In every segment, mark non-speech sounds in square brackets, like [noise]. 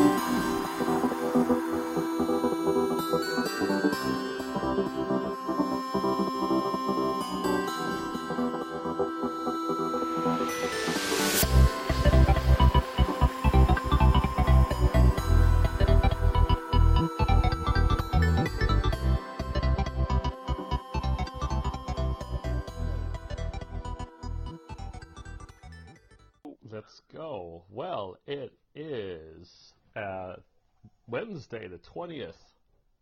Let's Wednesday, the 20th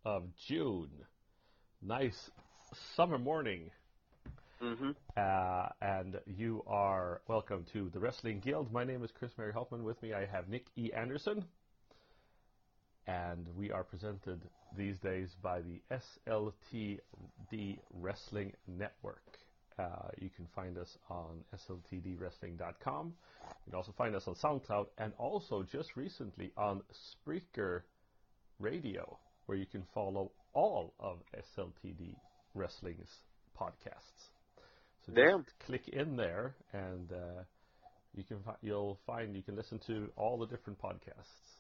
of June. Nice summer morning. Mm-hmm. Uh, and you are welcome to the Wrestling Guild. My name is Chris Mary Hoffman. With me, I have Nick E. Anderson. And we are presented these days by the SLTD Wrestling Network. Uh, you can find us on sltdwrestling.com. You can also find us on SoundCloud and also just recently on Spreaker Radio, where you can follow all of SLTD Wrestling's podcasts. So just click in there, and uh, you can you'll find you can listen to all the different podcasts.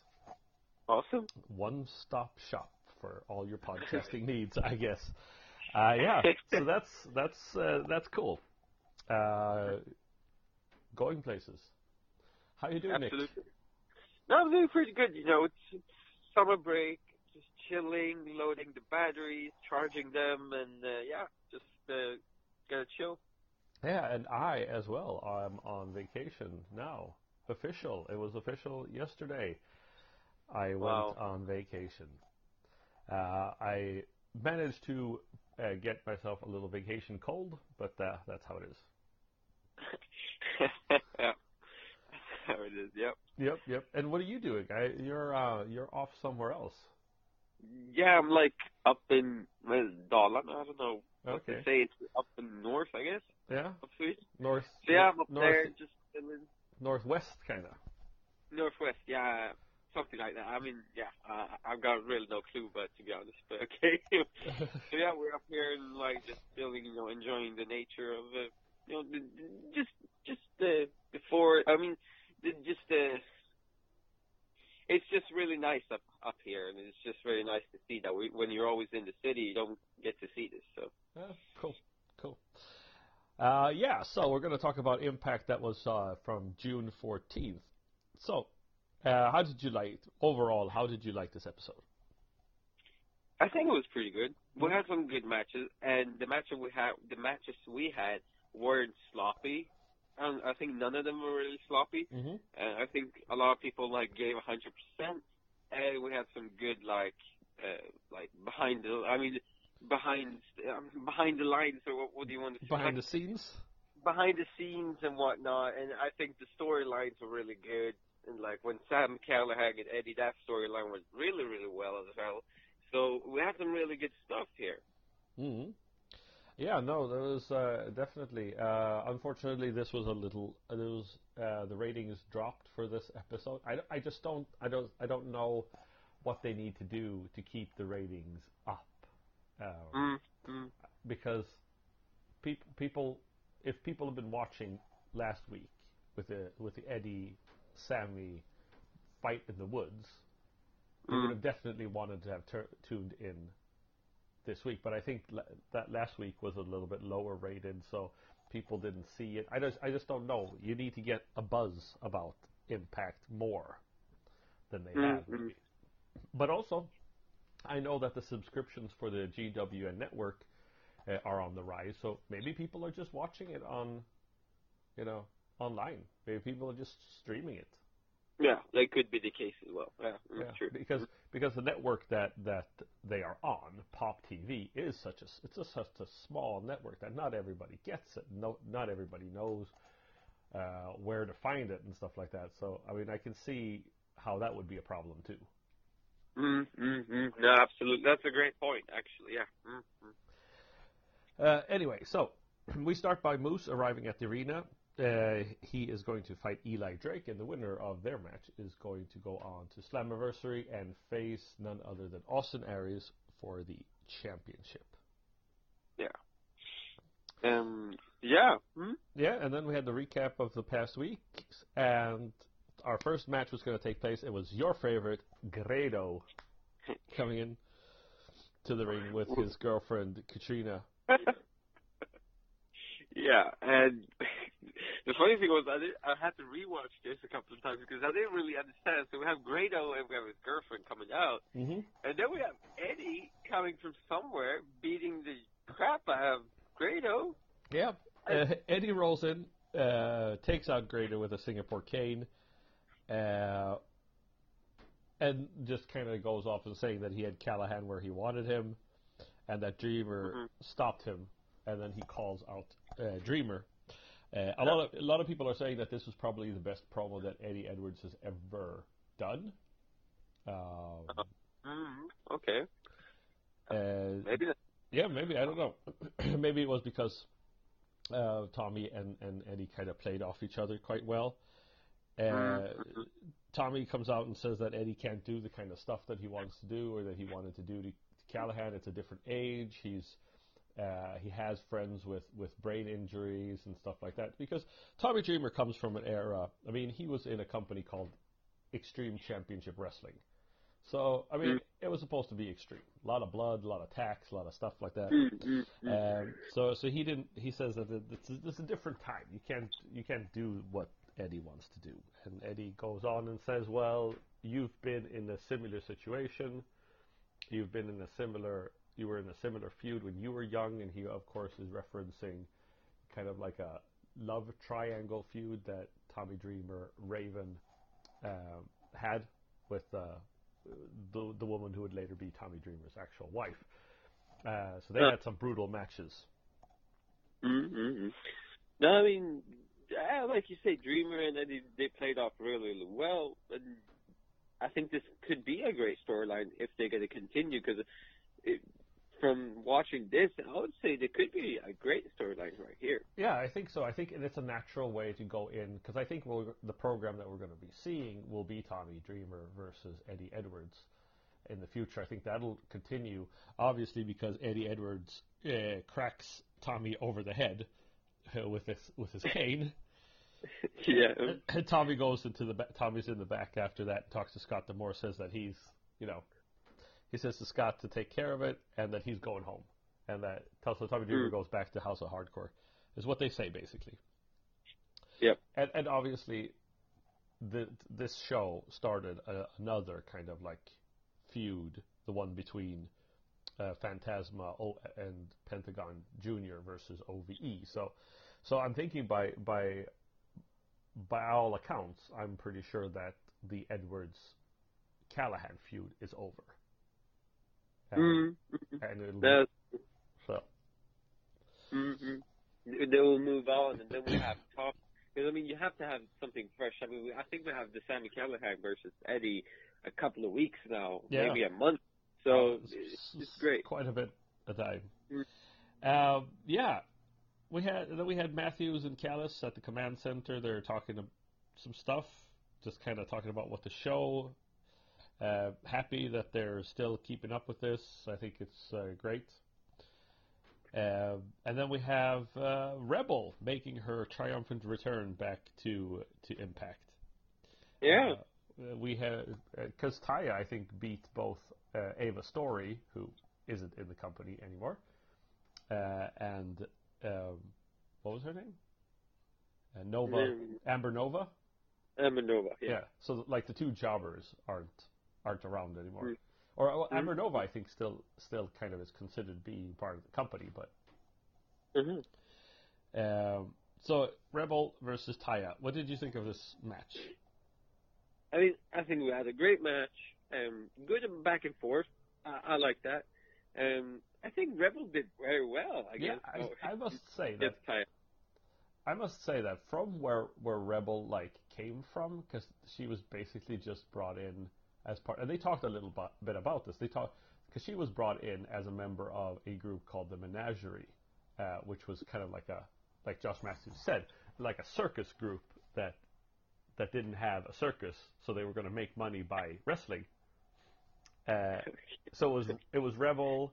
Awesome. One-stop shop for all your podcasting [laughs] needs, I guess. Uh, yeah, so [laughs] that's that's uh, that's cool. Uh, going places. How you doing, Nick? No, I'm doing pretty good. You know, it's summer break, just chilling, loading the batteries, charging them, and uh, yeah, just uh, gonna chill. Yeah, and I as well. I'm on vacation now. Official. It was official yesterday. I went Wow. on vacation. Uh, I managed to uh, get myself a little vacation cold, but uh, that's how it is. [laughs] How it is. Yep. Yep, yep. And what are you doing? I, you're uh, you're off somewhere else. Yeah, I'm like up in well, Dalarna. I don't know what Okay. to say. It's up in north, I guess, Yeah, Up Sweden. north. So yeah, I'm up north, there, just chilling. northwest, kind of. Northwest, yeah, something like that. I mean, yeah, uh, I've got really no clue, but to be honest, but [laughs] okay. so yeah, we're up here and like just feeling, you know, enjoying the nature of, uh, you know, the, just just the before. I mean, just the. It's just really nice up up here, and it's just really nice to see that we, when you're always in the city, you don't get to see this. So Yeah, cool, cool. Uh, yeah, so we're going to talk about Impact that was uh, from June 14th. So, uh, how did you like overall? How did you like this episode? I think it was pretty good. We had some good matches, and the matches we had, the matches we had weren't sloppy. And I think none of them were really sloppy. Mm-hmm. And I think a lot of people like gave hundred percent. And we had some good like, uh, like behind the, I mean, behind um, behind the lines. Or what, what do you want to say? Behind the scenes? behind the scenes and whatnot. And I think the storylines were really good. And like when Sam Callihan and Eddie, that storyline was really, really well as well. So we had some really good stuff here. Mm-hmm. Yeah, no, there was uh, definitely. Uh, unfortunately, this was a little. Uh, there was uh, the ratings dropped for this episode. I, I just don't. I don't. I don't know what they need to do to keep the ratings up. Um, Mm, mm. because peop- people, if people have been watching last week with the with the Eddie Sami fight in the woods, they would Mm. have definitely wanted to have tur- tuned in this week. But I think that last week was a little bit lower rated, so people didn't see it. I just I just don't know. You need to get a buzz about Impact more than they Mm, have. But also, I know that the subscriptions for the GWN network uh, are on the rise. So maybe people are just watching it on, you know, online. Maybe people are just streaming it. Yeah, that could be the case as well. Yeah, Yeah, true. because because the network that that they are on, Pop TV, is such a it's a, such a small network that not everybody gets it. No, not everybody knows uh, where to find it and stuff like that. So I mean, I can see how that would be a problem too. Mm, mm, mm. No, absolutely. That's a great point, actually. Yeah. Mm, mm. Uh, anyway, so [clears throat] we start by Moose arriving at the arena. Uh, he is going to fight Eli Drake, and the winner of their match is going to go on to Slammiversary and face none other than Austin Aries for the championship. Yeah. Um. Yeah. Mm? Yeah, and then we had the recap of the past week, and our first match was going to take place. It was your favorite, Grado, [laughs] coming in to the ring with his girlfriend, Katrina. [laughs] yeah, and the funny thing was I, did, I had to rewatch this a couple of times because I didn't really understand. So we have Grado and we have his girlfriend coming out, Mm-hmm. and then we have Eddie coming from somewhere beating the crap out of Grado. Yeah. Uh, Eddie rolls in, uh, takes out Grado with a Singapore cane, uh, and just kind of goes off and saying that he had Callihan where he wanted him, and that Dreamer Mhm. stopped him, and then he calls out uh, Dreamer. Uh, a lot of a lot of people are saying that this was probably the best promo that Eddie Edwards has ever done. Um, Mm, okay, uh, maybe Yeah, maybe I don't know. [clears throat] maybe it was because uh, Tommy and, and Eddie kind of played off each other quite well. Uh, Mhm. Tommy comes out and says that Eddie can't do the kind of stuff that he wants to do or that he wanted to do to, to Callihan. It's a different age. He's uh, he has friends with, with brain injuries and stuff like that because Tommy Dreamer comes from an era. I mean, he was in a company called Extreme Championship Wrestling. So I mean, Mm. it was supposed to be extreme. A lot of blood, a lot of tax, a lot of stuff like that. Mm, mm. Um, so so he didn't. He says that it- it's, it's a different time. You can't you can't do what Eddie wants to do. And Eddie goes on and says, "Well, you've been in a similar situation. You've been in a similar. You were in a similar feud when you were young." And he, of course, is referencing kind of like a love triangle feud that Tommy Dreamer, Raven, um, had with uh, the the woman who would later be Tommy Dreamer's actual wife. Uh, so they Yeah. had some brutal matches. Mm-hmm. No, I mean, like you say, Dreamer and Eddie they played off really, really well, and I think this could be a great storyline if they're going to continue. Because from watching this, I would say there could be a great storyline right here. Yeah, I think so. I think it's a natural way to go in because I think we'll, the program that we're going to be seeing will be Tommy Dreamer versus Eddie Edwards in the future. I think that'll continue, obviously, because Eddie Edwards uh, cracks Tommy over the head uh, with his with his cane. [laughs] yeah. And Tommy goes into the ba- Tommy's in the back after that. Talks to Scott D'Amore, says that he's you know he says to Scott to take care of it and that he's going home, and that so Tommy Dreamer Mm. goes back to House of Hardcore, is what they say basically. Yep. And, and obviously, the, this show started a, another kind of like feud, the one between uh, Phantasma o- and Pentagon Junior versus OVE. So, so I'm thinking by by by all accounts, I'm pretty sure that the Edwards Callihan feud is over. Mm-hmm. and it'll so mm-hmm. They will move on, and then we have [coughs] talk. Because I mean, you have to have something fresh. I mean, we, I think we have the Sami Callihan versus Eddie a couple of weeks now, Yeah. maybe a month. So Uh, it's, it's great. Quite a bit of time. Mm. Um, yeah, we had then we had Mathews and Callis at the command center. They're talking some stuff, just kind of talking about what the show. Uh, happy that they're still keeping up with this. I think it's uh, great. Um and then we have uh, Rebel making her triumphant return back to to Impact. Yeah. Uh, we have because Taya I think beat both uh, Ava Storie, who isn't in the company anymore, uh, and um, what was her name? Uh, Nova Mm. Amber Nova. Amanova. Yeah. Yeah. So like the two jobbers aren't aren't around anymore. Mm. Or well, Amber Nova I think still still kind of is considered being part of the company, but hmm um, so Rebel versus Taya. What did you think of this match? I mean, I think we had a great match. Um, good back and forth. I, I like that. Um, I think Rebel did very well. I Yeah, guess. I, Oh, I must say that time. I must say that from where where Rebel like came from, because she was basically just brought in as part, and they talked a little bit about this. They talked because she was brought in as a member of a group called the Menagerie, uh, which was kind of like a like Josh Mathews said, like a circus group that that didn't have a circus, so they were going to make money by wrestling. Uh, so it was it was Rebel.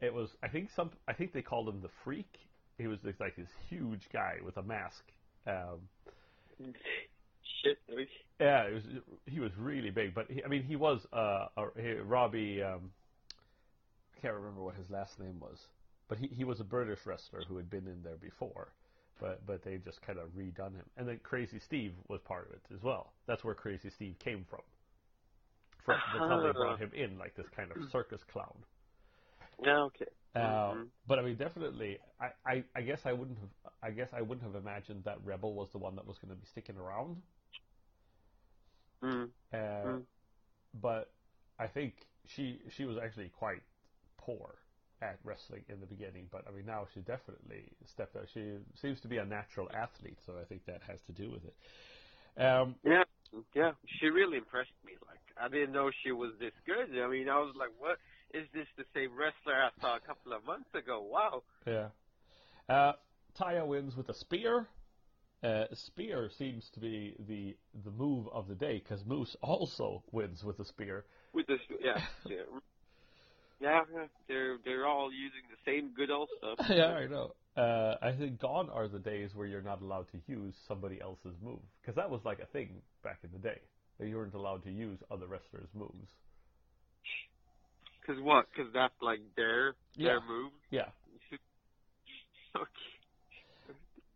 It was I think some I think they called him the Freak. He was this, like this huge guy with a mask. Um, Shit. Yeah, it was, he was really big, but he, I mean, he was uh, a, he, Robbie. Um, I can't remember what his last name was, but he, he was a British wrestler who had been in there before, but but they just kind of redone him. And then Crazy Steve was part of it as well. That's where Crazy Steve came from. from that's how they brought him in, like this kind of [clears throat] circus clown. Yeah, okay. Uh, Mhm. But I mean, definitely, I, I, I guess I wouldn't have, I guess I wouldn't have imagined that Rebel was the one that was going to be sticking around. Mm. Uh, Mm. But I think she she was actually quite poor at wrestling in the beginning. But I mean, now she definitely stepped up. She seems to be a natural athlete, so I think that has to do with it. Um, Yeah, yeah. She really impressed me. Like, I didn't know she was this good. I mean, I was like, what? Is this the same wrestler I saw a couple of months ago? Wow. yeah. Uh, Taya wins with a spear. Uh, spear seems to be the the move of the day because Moose also wins with a spear. With this, yeah, yeah. Yeah, they're they're all using the same good old stuff. [laughs] yeah, I know. Uh, I think gone are the days where you're not allowed to use somebody else's move because that was like a thing back in the day. That you weren't allowed to use other wrestlers' moves. Cause what? Cause that's like their Yeah. their move. Yeah. [laughs] okay.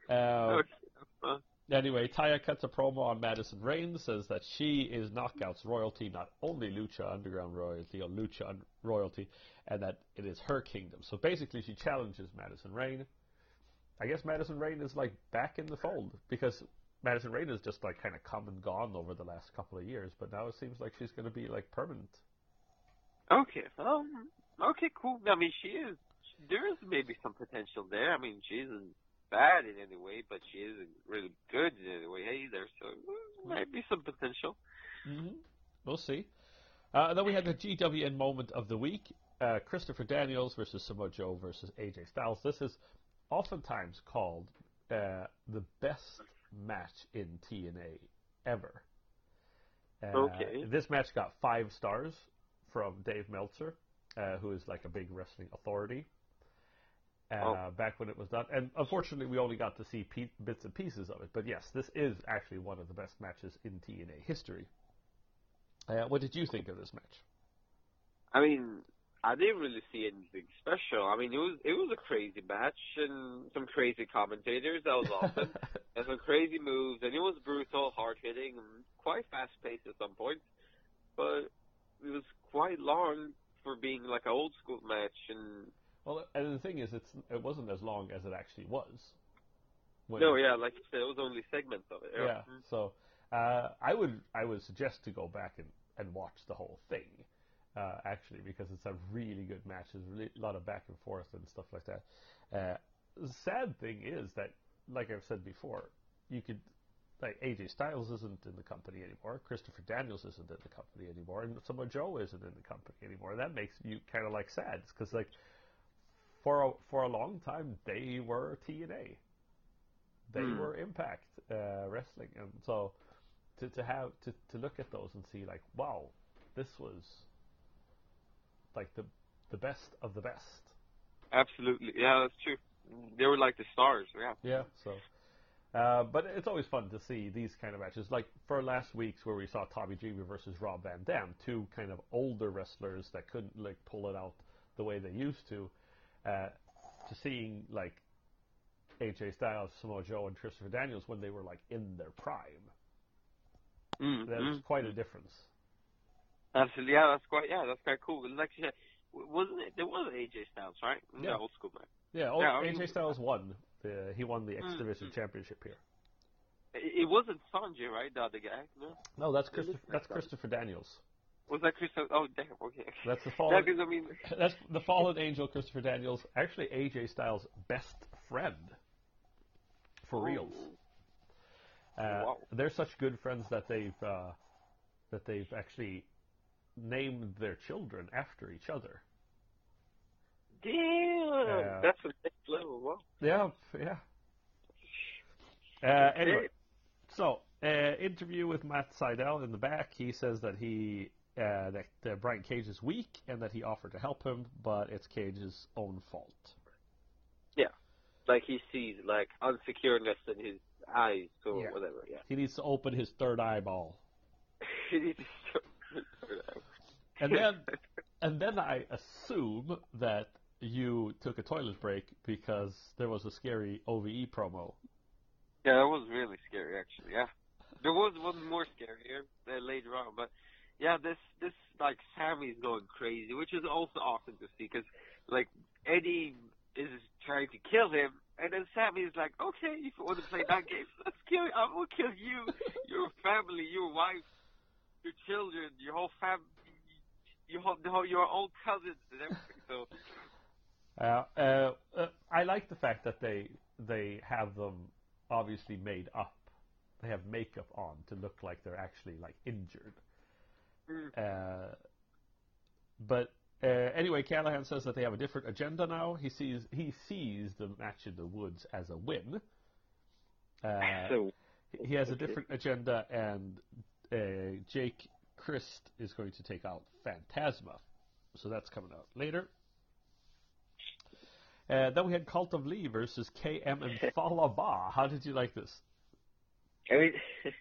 Uh, okay. Uh, Anyway, Taya cuts a promo on Madison Rayne, says that she is Knockouts royalty, not only Lucha Underground royalty or Lucha un- royalty, and that it is her kingdom. So basically, she challenges Madison Rayne. I guess Madison Rayne is like back in the fold because Madison Rayne is just like kind of come and gone over the last couple of years, but now it seems like she's going to be like permanent. okay. Um. Okay. Cool. I mean, she is. There is maybe some potential there. I mean, she isn't bad in any way, but she isn't really good in any way either. So might be some potential. Mm-hmm. We'll see. Uh, then we had the GWN moment of the week: uh, Christopher Daniels versus Samoa Joe versus AJ Styles. This is oftentimes called uh, the best match in TNA ever. Uh, Okay. This match got five stars from Dave Meltzer, uh, who is like a big wrestling authority. Uh, Oh. Back when it was done, and unfortunately, we only got to see pe- bits and pieces of it. But yes, this is actually one of the best matches in TNA history. Uh, what did you think of this match? I mean, I didn't really see anything special. I mean, it was it was a crazy match and some crazy commentators. That was awesome. [laughs] and some crazy moves, and it was brutal, hard hitting, and quite fast paced at some points. But it was quite long for being like an old school match, and well, and the thing is, it's it wasn't as long as it actually was. No, yeah, like you said, it was only segments of it. yeah. So uh, I would I would suggest to go back and, and watch the whole thing, uh, actually, because it's a really good match. There's really, a lot of back and forth and stuff like that. Uh, the sad thing is that, like I've said before, you could like AJ Styles isn't in the company anymore. Christopher Daniels isn't in the company anymore, and Samoa Joe isn't in the company anymore. That makes you kind of like sad because like for a, for a long time they were TNA, they Hmm. were Impact uh, Wrestling, and so to to have to to look at those and see like wow, this was like the the best of the best. Absolutely, yeah, that's true. They were like the stars. Yeah. Yeah. So, uh, but it's always fun to see these kind of matches. Like for last week's where we saw Tommy Dreamer versus Rob Van Dam, two kind of older wrestlers that couldn't like pull it out the way they used to. Uh, to seeing like AJ Styles, Samoa Joe, and Christopher Daniels when they were like in their prime. Mm, That mm. quite a difference. Absolutely, yeah, that's quite yeah, that's quite cool. And like you said, wasn't it? There was AJ Styles, right? Yeah. old school man. Yeah. Oh, Yeah, AJ Styles won. The, he won the X Division mm. Championship here. It, wasn't Sonjay, right? The other guy. No, No, that's Christopher. That's that. Christopher Daniels. Was that Chris? Oh, damn. Okay. That's the fallen. I mean, [laughs] That's the fallen angel, Christopher Daniels. Actually, AJ Styles' best friend. For reals. Uh, wow. They're such good friends that they've uh, that they've actually named their children after each other. Damn, Yeah. that's a next level. Wow. Yeah, yeah. Uh, anyway, so uh, interview with Matt Sydal in the back. He says that he uh, that uh, Brian Cage is weak and that he offered to help him, but it's Cage's own fault. Yeah, like he sees like unsecureness in his eyes or Yeah. whatever. Yeah. He needs to open his third eyeball. [laughs] you need to start. And then, and then I assume that you took a toilet break because there was a scary OVE promo. Yeah, that was really scary, actually. Yeah, there was one more scarier uh, later on, but yeah, this this like Sami is going crazy, which is also awesome to see because like Eddie is trying to kill him, and then Sami is like, okay, if you want to play that game, [laughs] let's kill. I will kill you, your family, your wife, your children, your whole family, your whole your own cousins and everything. So. [laughs] Uh, uh, uh, I like the fact that they they have them obviously made up. They have makeup on to look like they're actually like injured. Mm. Uh, but uh, anyway, Callihan says that they have a different agenda now. He sees he sees the match in the woods as a win. Uh, so he has a different agenda, and uh, Jake Crist is going to take out Phantasma. So that's coming out later. Uh, then we had Cult of Lee versus KM and [laughs] Fallah Bahh. How did you like this? I mean, [laughs]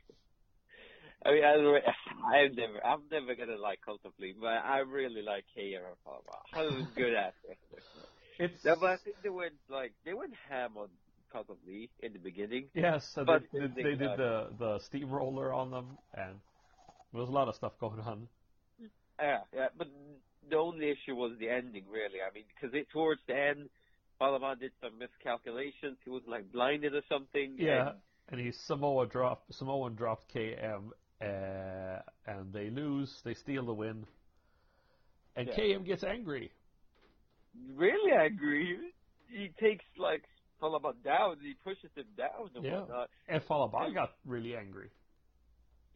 I mean, I, [laughs] I'm never, I'm never gonna like Cult of Lee, but I really like KM and Fallah Bahh. How good at it. It's Yeah, but I think they went like they went ham on Cult of Lee in the beginning. yes, so but they, they- they, they did the the steamroller on them, and there was a lot of stuff going on. Yeah, yeah, but the only issue was the ending, really. I mean, because it towards the end, Fallah Bahh did some miscalculations. He was like blinded or something. Yeah, and- and he Samoa dropped Samoan dropped KM, uh, and they lose. They steal the win, and Yeah. KM gets angry. really angry. He takes like Fallah Bahh down. He pushes him down and Yeah. whatnot. And Fallah Bahh got really angry.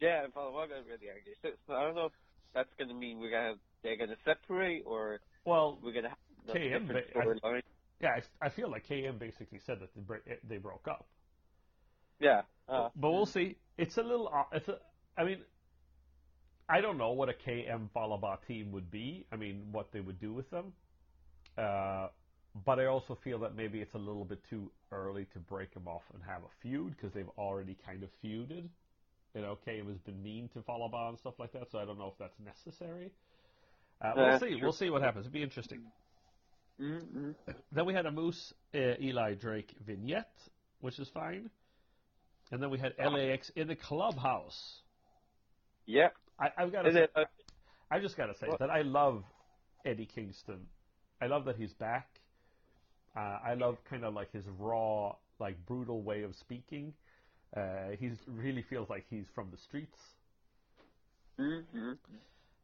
Yeah, and Fallah Bahh got really angry. So, so I don't know if that's gonna mean we're gonna they're gonna separate or Well, we're gonna have KM, different ba- I- yeah, I, I feel like KM basically said that they, they broke up. Yeah. Uh, but we'll see. It's a little. o- It's a. I mean, I don't know what a KM Fallah Bahh team would be. I mean, what they would do with them. Uh, but I also feel that maybe it's a little bit too early to break them off and have a feud because they've already kind of feuded. You know, KM has been mean to Fallah Bahh and stuff like that, so I don't know if that's necessary. Uh, we'll Uh, see. sure. We'll see what happens. It'll be interesting. mm-hmm. Then we had a Moose uh, Eli Drake vignette, which is fine. And then we had LAX in the clubhouse. Yeah. I, I've got to say, uh, I just got to say What? that I love Eddie Kingston. I love that he's back. Uh, I love kind of like his raw, like brutal way of speaking. Uh, he really feels like he's from the streets. mm-hmm.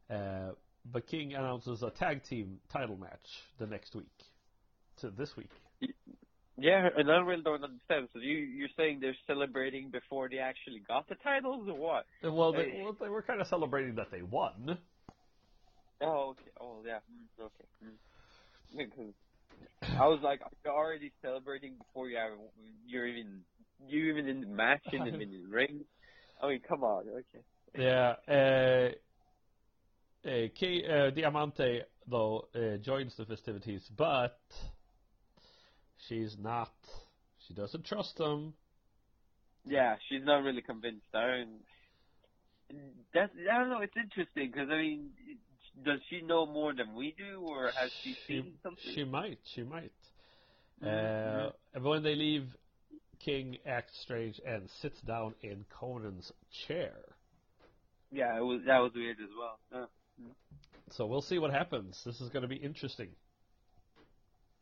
Uh, but King announces a tag team title match the next week. To this week. Yeah, and I really don't understand. So you you're saying they're celebrating before they actually got the titles, or what? Uh, Well, they, Hey. well, they were kind of celebrating that they won. Oh, okay. Oh, yeah. Mm, Okay. Mm. Because I was like, you're already celebrating before you have you're even you even in the match in the, [laughs] in the ring. I mean, come on. Okay. Yeah. Uh, uh, K, uh, Diamante though uh, joins the festivities, but she's not. She doesn't trust them. Yeah, she's not really convinced. I don't. That's I don't know. It's interesting because I mean, does she know more than we do, or has she seen something? She might. She might. Mhm. Uh, and when they leave, King acts strange and sits down in Konnan's chair. Yeah, it was that was weird as well. Yeah. So we'll see what happens. This is going to be interesting.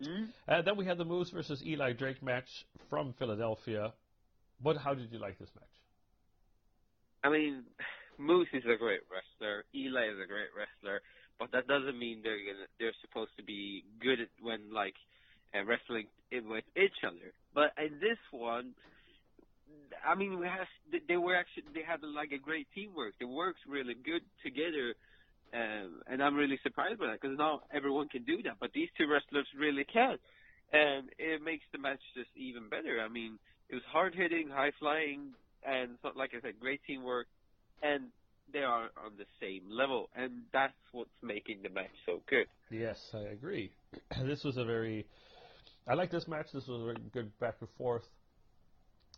Mhm. Uh, then we had the Moose versus Eli Drake match from Philadelphia. What? How did you like this match? I mean, Moose is a great wrestler. Eli is a great wrestler, but that doesn't mean they're gonna they're supposed to be good at when like uh, wrestling in with each other. But in this one, I mean, we have they- they were actually they had like a great teamwork. They worked really good together. Um, and I'm really surprised by that because not everyone can do that, but these two wrestlers really can, and it makes the match just even better. I mean, it was hard hitting, high flying, and so, like I said, great teamwork, and they are on the same level, and that's what's making the match so good. Yes, I agree. [clears throat] this was a very. I like this match. This was a very good back and forth.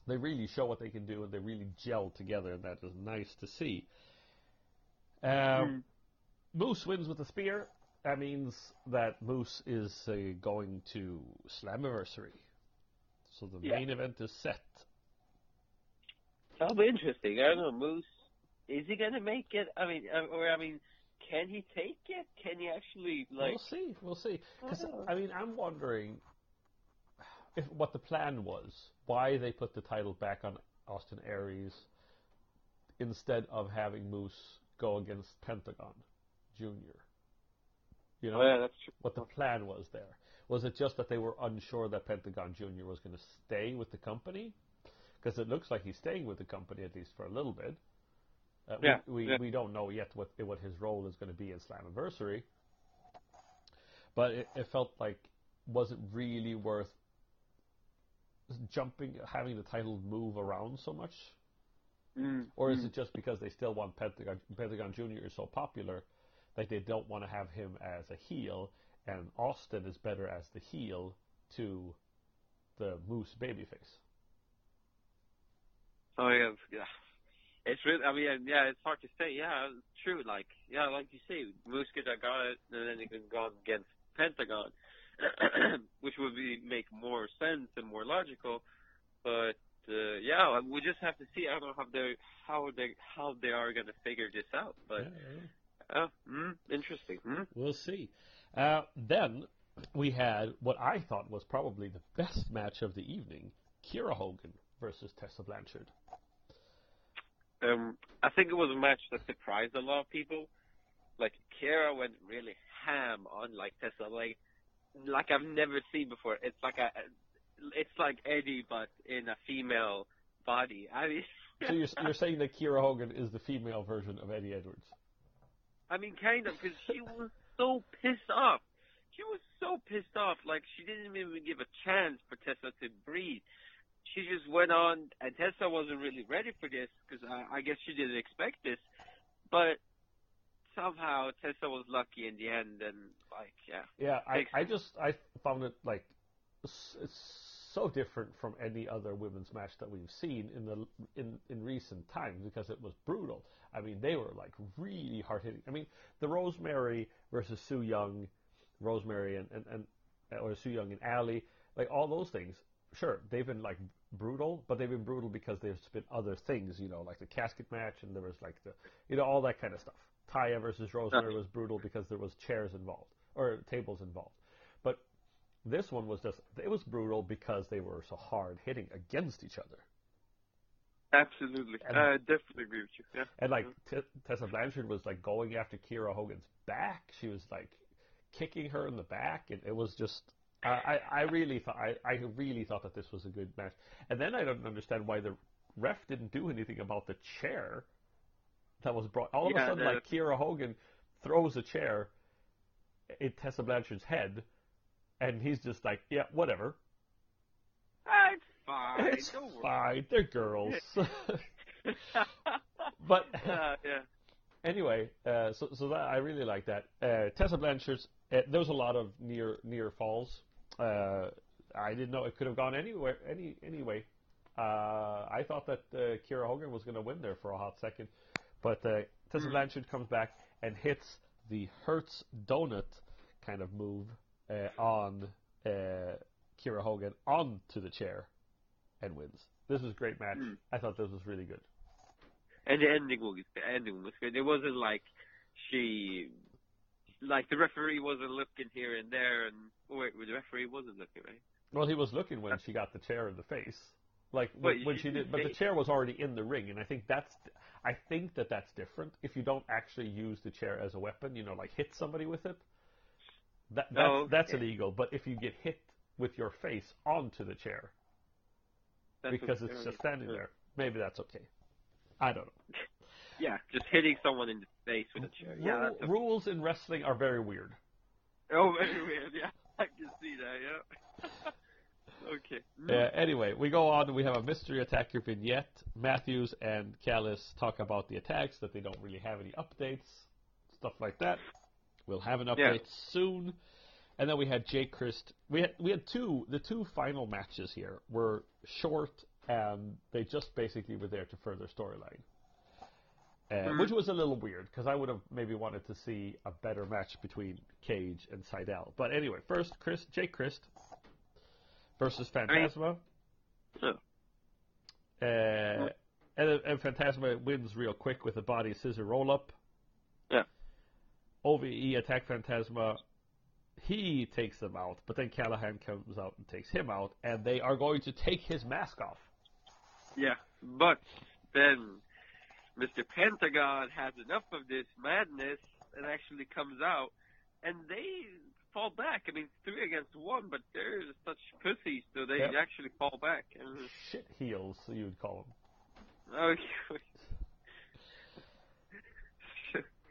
They really show what they can do, and they really gel together, and that is nice to see. Um, Mm. Moose wins with the spear. That means that Moose is uh, going to Slammiversary. So the Yeah. main event is set. That'll be interesting. I don't know, Moose. Is he gonna make it? I mean, uh, or I mean, can he take it? Can he actually like? we'll see. We'll see. Because Oh. I mean, I'm wondering if what the plan was, why they put the title back on Austin Aries instead of having Moose go against Pentagon Junior. You know Oh yeah, that's true. what the plan was there. Was it just that they were unsure that Pentagon Junior was going to stay with the company? Because it looks like he's staying with the company at least for a little bit. Uh, Yeah, we, we, yeah. we don't know yet what what his role is going to be in Slammiversary. But it, it felt like wasn't really worth jumping, having the title move around so much. Mm. Or is mm. it just because they still want Pentagon, Pentagon Junior is so popular that they don't want to have him as a heel, and Austin is better as the heel to the Moose babyface? Oh yeah, yeah. It's really. I mean, yeah, it's hard to say. Yeah, true. Like, yeah, like you say, Moose could have got it, and then he can go against Pentagon, [clears throat] which would be make more sense and more logical. But uh, yeah, we just have to see. I don't know how they how they how they are going to figure this out. But Yeah, uh, mm, interesting. Mm. we'll see. Uh, then we had what I thought was probably the best match of the evening: Kiera Hogan versus Tessa Blanchard. Um, I think it was a match that surprised a lot of people. Like Kiera went really ham on like Tessa, like like I've never seen before. It's like a, it's like Eddie but in a female body. I mean, So you're, [laughs] you're saying that Kiera Hogan is the female version of Eddie Edwards? I mean, kind of, because she was so pissed off. She was so pissed off. Like she didn't even give a chance for Tessa to breathe. She just went on, and Tessa wasn't really ready for this because I, I guess she didn't expect this. But somehow Tessa was lucky in the end, and like, yeah, Yeah, I, I just I found it like s- it's so different from any other women's match that we've seen in the in in recent times because it was brutal. I mean, they were like really hard hitting. I mean, the Rosemary versus Su Yung, Rosemary and and, and or Su Yung and Allie, like all those things. Sure, they've been like brutal, but they've been brutal because there's been other things, you know, like the casket match and there was like the, you know, all that kind of stuff. Taya versus Rosemary was brutal because there was chairs involved or tables involved. This one was just it was brutal because they were so hard hitting against each other. absolutely, And- I definitely agree with you. Yeah, And like mm-hmm. T- Tessa Blanchard was like going after Kiera Hogan's back. She was like kicking her in the back, and it was just. I, I, I really thought I, I really thought that this was a good match, and then I don't understand why the ref didn't do anything about the chair that was brought. All of Yeah, a sudden, the- like Kiera Hogan throws a chair at Tessa Blanchard's head, and he's just like, "Yeah, whatever, Ah, it's [laughs] fine. it's don't worry. fine. They're girls." [laughs] [laughs] but yeah, yeah. anyway, uh, so so that I really like that. Uh, Tessa Blanchard's. Uh, there was a lot of near near falls. Uh, I didn't know it could have gone anywhere. Any anyway, uh, I thought that uh, Kiera Hogan was going to win there for a hot second, but uh, Tessa Mm. Blanchard comes back and hits the Hertz donut kind of move uh, on uh, Kiera Hogan onto the chair and wins. This was a great match. Mm. I thought this was really good. And the ending was the ending was good. It wasn't like she, like the referee wasn't looking here and there, and oh, wait, the referee wasn't looking right. Well, he was looking when she got the chair in the face, like when, she did. But the chair was already in the ring, and I think that's, I think that that's different. If you don't actually use the chair as a weapon, you know, like hit somebody with it, that that's, Oh, that's illegal. But if you get hit with your face onto the chair because it's just standing there, maybe that's okay. I don't know. [laughs] Yeah, just hitting someone in the face with a chair. Yeah, okay. rules in wrestling are very weird. oh, [laughs] very weird. Yeah, I can see that. Yeah. [laughs] okay. Mm. Uh, anyway, we go on. We have a mystery attacker vignette. Mathews and Callis talk about the attacks, that they don't really have any updates, stuff like that. We'll have an Yeah. update soon. And then we had Jake Crist. We had we had two. The two final matches here were short, and they just basically were there to further storyline. uh, Mhm. which was a little weird because I would have maybe wanted to see a better match between Cage and Sydal. But anyway, first Chris Jake Crist versus Phantasma. Yeah. Uh, and, and Phantasma wins real quick with a body scissor roll up. OVE attack Phantasma. He takes them out, but then Callihan comes out and takes him out, and they are going to take his mask off. Yeah, but then Mr. Pentagon has enough of this madness and actually comes out, and they fall back. I mean, three against one, but they're such pussies, so they Yep. actually fall back. And, Shit heels, you would call them. okay.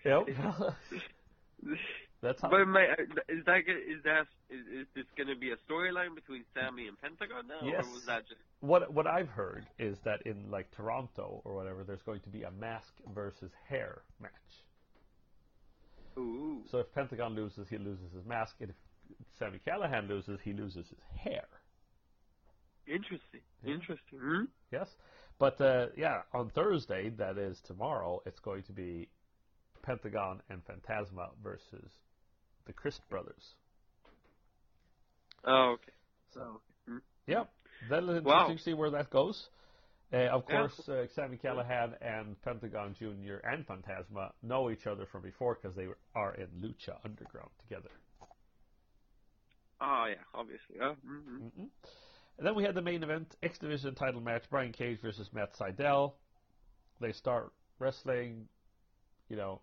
Yep. [laughs] [laughs] That's how. But my, is that is that is, is this going to be a storyline between Sami and Pentagon now, Yes. or was that just What what I've heard is that in like Toronto or whatever, there's going to be a mask versus hair match. ooh? So if Pentagon loses, he loses his mask, and if Sami Callihan loses, he loses his hair. Interesting, Yeah. interesting. Hmm? Yes, but uh, yeah, on Thursday, that is tomorrow, it's going to be Pentagon and Phantasma versus the Crist brothers. Oh, okay. So Hmm. Yep. Then it's Wow. interesting to see where that goes. Uh, of course, uh, Sami Callihan and Pentagon Jr. and Phantasma know each other from before because they are in Lucha Underground together. Oh yeah, obviously. Oh, mm-hmm. Mm-mm. And then we had the main event, X Division title match, Brian Cage versus Matt Sydal. They start wrestling, you know,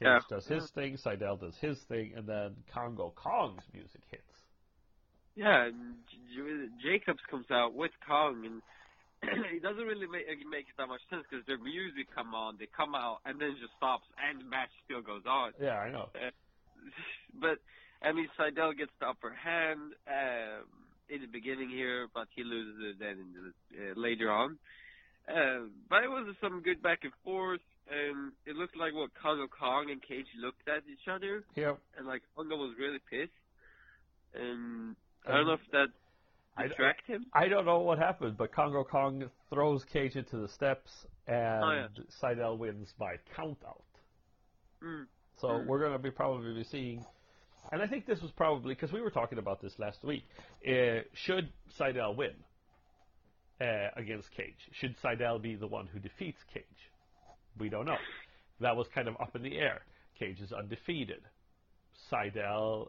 Cage Yeah. does his thing, Sydal does his thing, and then Kongo Kong's music hits. Yeah, J- Jacobs comes out with Kong, and [clears throat] it doesn't really make make that much sense because their music come on, they come out, and then just stops, and the match still goes on. Yeah, I know. [laughs] but I mean, Sydal gets the upper hand um, in the beginning here, but he loses it then in the, uh, later on. Uh, but it was some good back and forth, and it looked like what Kongo Kong and Cage looked at each other, Yep. and like Kongo was really pissed, and I don't know if that I- distract him. I don't know what happened, but Kongo Kong throws Cage into the steps, and Oh, yeah. Sydal wins by count out. Mm. So Mm. we're going to be probably be seeing, and I think this was probably because we were talking about this last week. Uh, should Sydal win uh, against Cage? Should Sydal be the one who defeats Cage? We don't know. That was kind of up in the air. Cage is undefeated. Sydal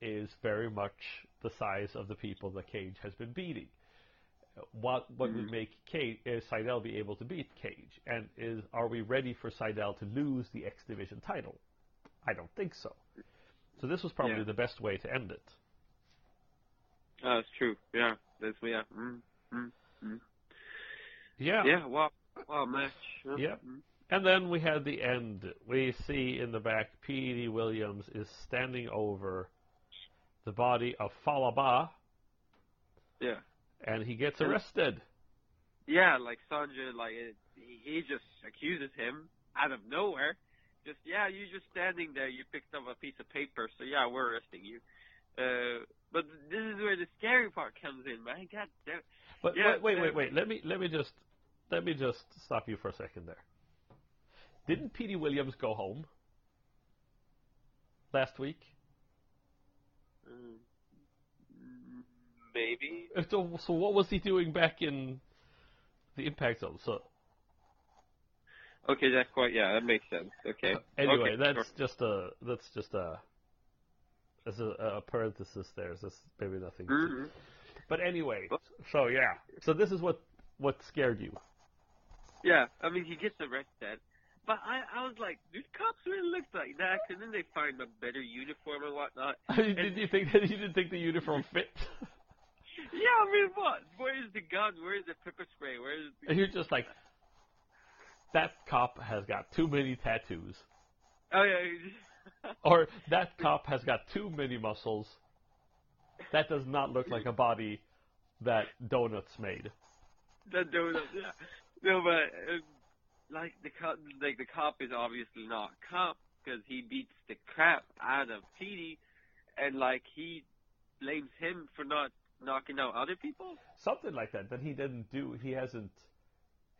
is very much the size of the people that Cage has been beating. What what would Mhm. make Cage, uh, Sydal be able to beat Cage? And is are we ready for Sydal to lose the X Division title? I don't think so. So this was probably Yeah. the best way to end it. Oh, that's true. Yeah, that's yeah. Mm. Mm. Mm. Yeah. Yeah. Wow. Wow, match. Huh? Yeah. And then we had the end. We see in the back Petey Williams is standing over the body of Falaba, Yeah. and he gets arrested. Yeah, like Sonjay, like it, he he just accuses him out of nowhere. Just yeah, you're just standing there. You picked up a piece of paper, so yeah, we're arresting you. Uh, but this is where the scary part comes in, man. God damn. But Yeah, wait, wait, uh, wait, wait. Let me let me just let me just stop you for a second there. Didn't Petey Williams go home last week? Mm, maybe. Uh, So, so what was he doing back in the Impact Zone? So Okay, that's quite yeah, that makes sense. Okay. anyway, okay, that's sure. just a that's just a as a, a parenthesis there. It's just maybe nothing. Mhm. But anyway, so yeah, so this is what what scared you. Yeah, I mean he gets arrested, but I I was like, these cops really look like that, and then they find a better uniform and whatnot. [laughs] Did you think that you didn't think the uniform fit? [laughs] Yeah, I mean what? Where is the gun? Where is the pepper spray? Where is the And you're just like, that cop has got too many tattoos, Oh yeah. [laughs] or that cop has got too many muscles. That does not look like a body that donuts made. the donut. Yeah. No, but uh, like the cop, like the cop is obviously not cop because he beats the crap out of Petey, and like he blames him for not knocking out other people. Something like that that he didn't do. He hasn't.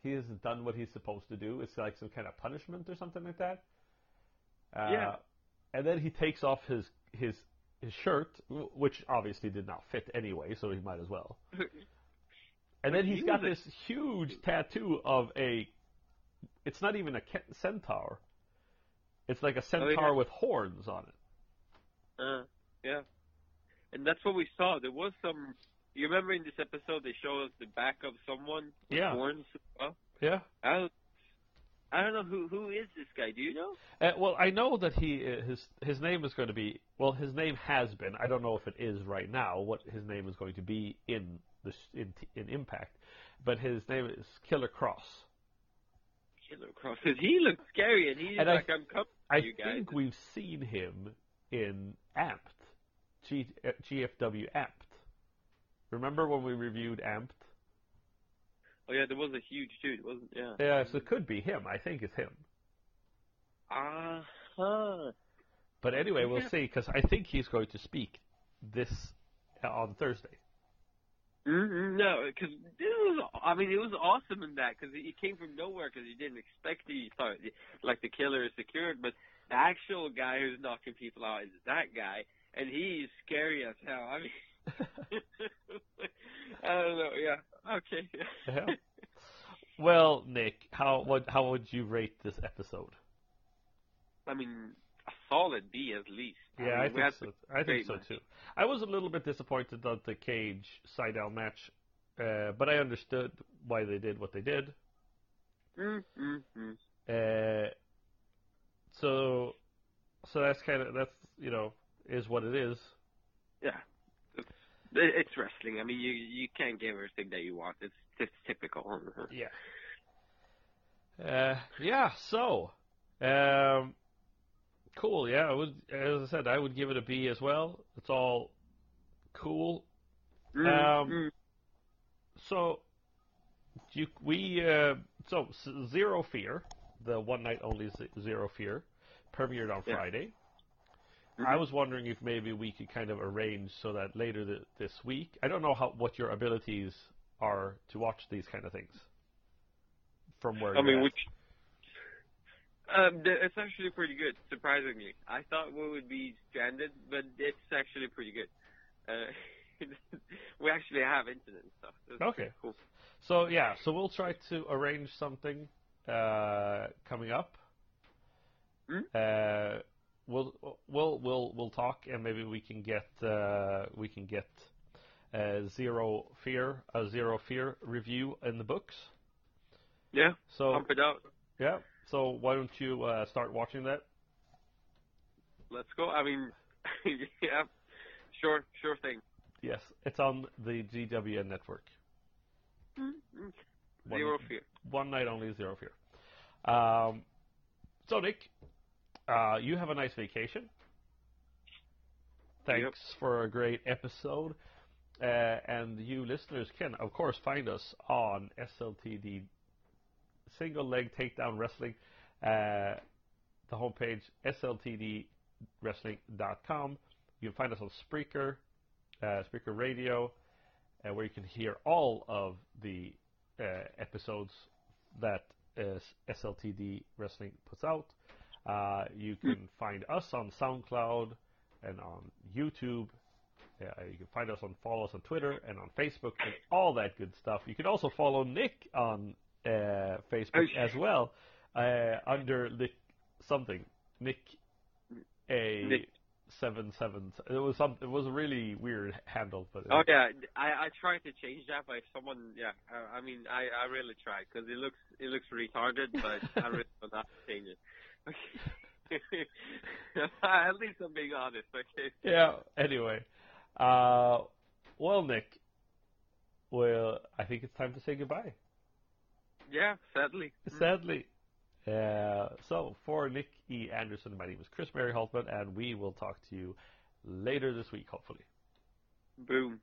he hasn't done what he's supposed to do. It's like some kind of punishment or something like that. Uh, Yeah. And then he takes off his his his shirt, which obviously did not fit anyway, so he might as well. [laughs] And then he's got this huge tattoo of a. It's not even a centaur. It's like a centaur Oh, yeah. with horns on it. Uh, yeah. And that's what we saw. There was some. You remember in this episode they showed us the back of someone with Yeah. horns well? Yeah. I don't, I don't know who who is this guy. Do you know? Uh, well, I know that he uh, his his name is going to be well. His name has been. I don't know if it is right now. What his name is going to be in the in in Impact, but his name is Killer Kross. Killer he looks scary, and he's And I- like, I'm coming. I You guys. think we've seen him in Amped, G, uh, GFW Amped. Remember when we reviewed Amped? Oh yeah, there was a huge dude, wasn't? Yeah. Yeah, so it could be him. I think it's him. Ah. huh. But anyway, we'll Yeah. see because I think he's going to speak this uh, on Thursday. Mm-hmm, no, because it was. I mean, it was awesome in that because he came from nowhere because he didn't expect it. He thought like the killer is secured, but the actual guy who's knocking people out is that guy, and he's scary as hell. I mean, [laughs] I don't know. Yeah. Okay. Yeah. [laughs] Well, Nick, how what how would you rate this episode? I mean, a solid B at least. Yeah, I, mean, we think so. I think so too. I was a little bit disappointed that the cage down match, uh, but I understood why they did what they did. Mm, mm, mm. Uh, so, so that's kind of that's you know is what it is. Yeah. It's, it's wrestling. I mean, you you can't get everything that you want. It's it's typical. Yeah. Uh, yeah. So, um, cool. Yeah, I would. As I said, I would give it a B as well. It's all cool. Mm, Um, mm. So, you, we uh, so Zero Fear, the one night only Zero Fear, premiered on Yeah. Friday. Mhm. I was wondering if maybe we could kind of arrange so that later th- this week. I don't know how what your abilities are to watch these kind of things. From where I you're mean, at. which um, it's actually pretty good. Surprisingly, I thought we would be stranded, but it's actually pretty good. Uh, [laughs] we actually have internet and stuff. Okay. Cool. So yeah, so we'll try to arrange something uh, coming up. Hmm? Uh, we'll we'll we'll we'll talk, and maybe we can get uh, we can get uh, zero fear a zero fear review in the books. Yeah. So Pump it out. yeah, so why don't you uh, start watching that? Let's go. I mean, [laughs] yeah. Sure. Sure thing. Yes, it's on the GWN network. Mm, mm. One- Zero fear. One night only, zero fear. Um, so Nick, uh, you have a nice vacation. Thanks for a great episode. Uh, and you listeners can, of course, find us on SLTD Single Leg Takedown Wrestling, uh, the homepage sltdwrestling.com. You can find us on Spreaker, uh, Spreaker Radio, uh, where you can hear all of the uh, episodes that uh, SLTD Wrestling puts out. Uh, you can find us on SoundCloud and on YouTube. Uh, you can find us on follow us on Twitter and on Facebook and all that good stuff. You can also follow Nick on Facebook Oh, as well uh, under Nick something Nick a Nick. seven seven. It was some. It was a really weird handle, but Oh yeah, I I tried to change that, but if someone, yeah, I, I mean, I I really tried because it looks it looks retarded, but I really [laughs] will not change it. Okay. [laughs] At least I'm being honest. Okay. yeah. Anyway, uh, well, Nick, well, I think it's time to say goodbye. Yeah, sadly. Sadly. Uh, so for Nick E. Anderson, my name is Chris Mary Holtman, and we will talk to you later this week, hopefully. Boom.